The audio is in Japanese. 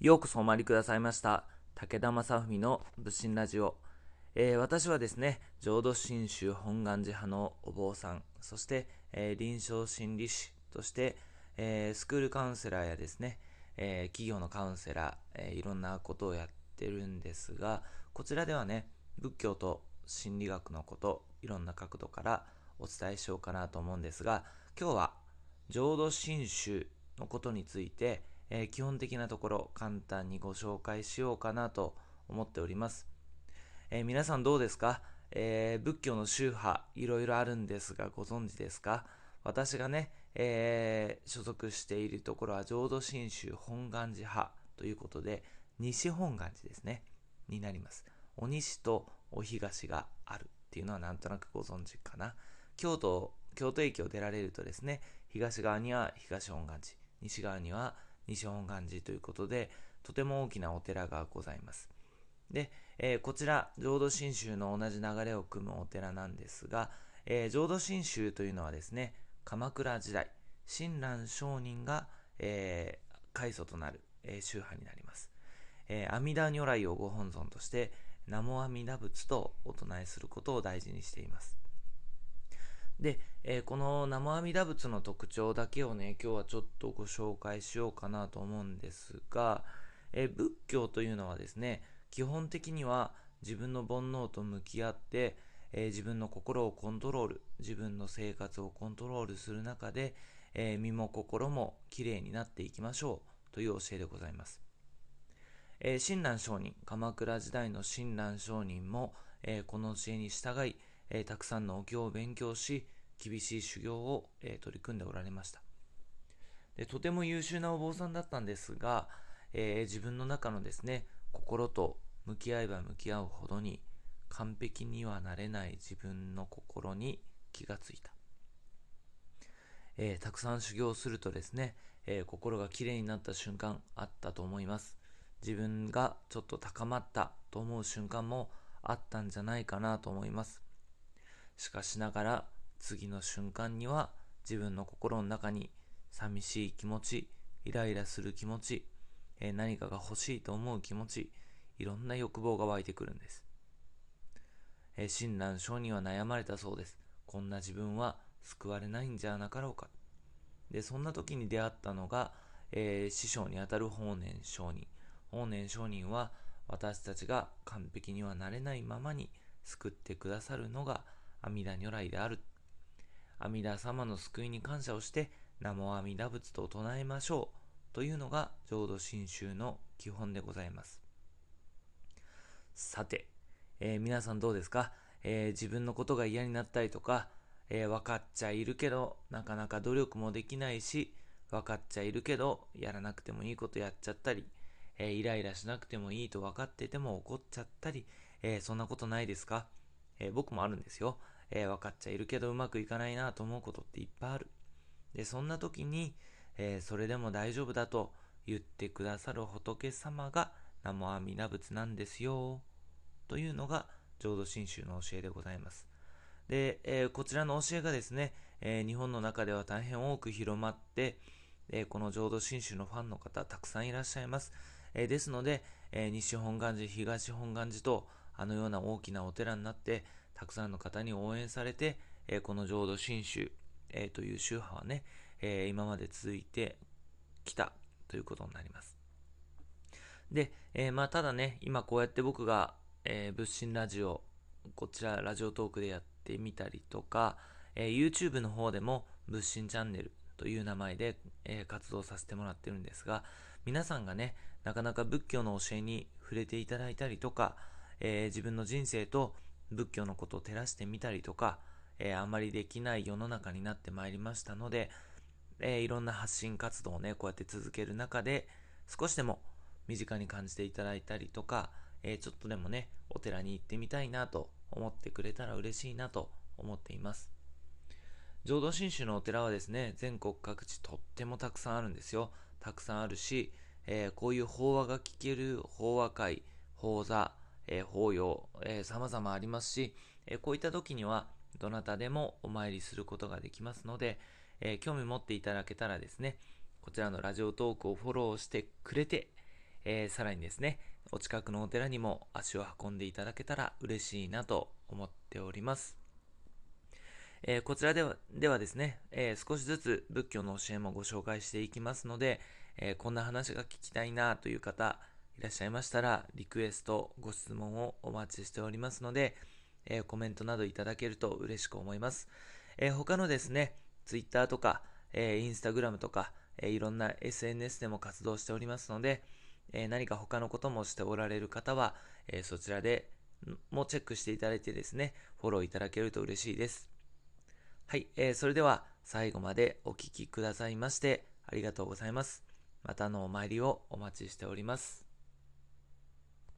ようこそお参りくださいました。武田正文の仏心ラジオ、えー、私はですね浄土真宗本願寺派のお坊さん。そして、えー、臨床心理士として、えー、スクールカウンセラーやですね、え企業のカウンセラー、えいろんなことをやってるんですがこちらではね仏教と心理学のこといろんな角度からお伝えしようかなと思うんですが今日は浄土真宗のことについてえー、基本的なところ簡単にご紹介しようかなと思っております。えー、皆さんどうですか、えー、仏教の宗派いろいろあるんですがご存知ですか？私がね、え所属しているところは浄土真宗本願寺派ということで西本願寺ですねになります。お西とお東があるっていうのはなんとなくご存知かな。京都、京都駅を出られるとですね、東側には東本願寺、西側には西本願寺ということで、とても大きなお寺がございます。で、えー、こちら、浄土真宗の同じ流れを組むお寺なんですが、えー、浄土真宗というのはですね、鎌倉時代、親鸞上人が、えー、開祖となる、えー、宗派になります。えー、阿弥陀如来をご本尊として、南無阿弥陀仏とお唱えすることを大事にしています。で、えー、この南無阿弥陀仏の特徴だけをね、今日はちょっとご紹介しようかなと思うんですが、えー、仏教というのはですね、基本的には自分の煩悩と向き合って、えー、自分の心をコントロール、自分の生活をコントロールする中で、え身も心もきれいになっていきましょうという教えでございます。え、親鸞上人、鎌倉時代の親鸞上人も、えこの教えに従い、えー、たくさんのお経を勉強し、厳しい修行を、えー、取り組んでおられましたで。とても優秀なお坊さんだったんですが、えー、自分の中のですね、心と向き合えば向き合うほどに完璧にはなれない自分の心に気がついた。えー、たくさん修行するとですね、えー、心がきれいになった瞬間あったと思います。自分がちょっと高まったと思う瞬間もあったんじゃないかなと思います。しかしながら次の瞬間には自分の心の中に寂しい気持ち、イライラする気持ち、え何かが欲しいと思う気持ち、いろんな欲望が湧いてくるんです。え親鸞上には悩まれたそうです。こんな自分は救われないんじゃなかろうか。で、そんな時に出会ったのが、えー、師匠にあたる法然上人。法然上人は私たちが完璧にはなれないままに救ってくださるのが阿弥陀如来である。阿弥陀様の救いに感謝をして、南無阿弥陀仏と唱えましょう。というのが浄土真宗の基本でございます。さて、えー、皆さんどうですか、えー、自分のことが嫌になったりとか、えー、分かっちゃいるけど、なかなか努力もできないし、分かっちゃいるけど、やらなくてもいいことやっちゃったり、えイライラしなくてもいいと分かってても怒っちゃったり、えそんなことないですか？え僕もあるんですよ。えー、分かっちゃいるけどうまくいかないなと思うことっていっぱいある。で、そんな時に、えー、それでも大丈夫だと言ってくださる仏様が南無阿弥陀仏なんですよ。というのが浄土真宗の教えでございます。で、え、こちらの教えがですね、え日本の中では大変多く広まって、えこの浄土真宗のファンの方たくさんいらっしゃいます。えですので、え西本願寺、東本願寺とあのような大きなお寺になって、たくさんの方に応援されて、えー、この浄土真宗、えー、という宗派はね、えー、今まで続いてきたということになります。で、えまあ、ただね、今こうやって僕が、え仏心ラジオ、こちらラジオトークでやってみたりとか、え YouTube の方でも仏心チャンネルという名前で、え活動させてもらってるんですが、皆さんがね、なかなか仏教の教えに触れていただいたりとか、えー、自分の人生と仏教のことを照らしてみたりとか、えー、あまりできない世の中になってまいりましたので、えー、いろんな発信活動をね、こうやって続ける中で、少しでも身近に感じていただいたりとか、えちょっとでもね、お寺に行ってみたいなと思ってくれたら嬉しいなと思っています。浄土真宗のお寺はですね、全国各地とってもたくさんあるんですよ。たくさんあるし、えー、こういう法話が聞ける法話会、法座、えー、法要、えー、様々ありますし、えー、こういった時には、どなたでもお参りすることができますので、えー、興味持っていただけたらですね、こちらのラジオトークをフォローしてくれて、えー、さらにですね、お近くのお寺にも足を運んでいただけたら嬉しいなと思っております。えー、こちらではではですね、えー、少しずつ仏教の教えもご紹介していきますので、えー、こんな話が聞きたいなという方いらっしゃいましたら、リクエスト、ご質問をお待ちしておりますので、えコメントなどいただけると嬉しく思います。え他のですね、Twitter とか、え Instagram とか、えいろんな SNS でも活動しておりますので、え何か他のこともしておられる方は、えそちらでもチェックしていただいてですね、フォローいただけると嬉しいです。はい、えー、それでは最後までお聴きくださいましてありがとうございます。またのお参りをお待ちしております。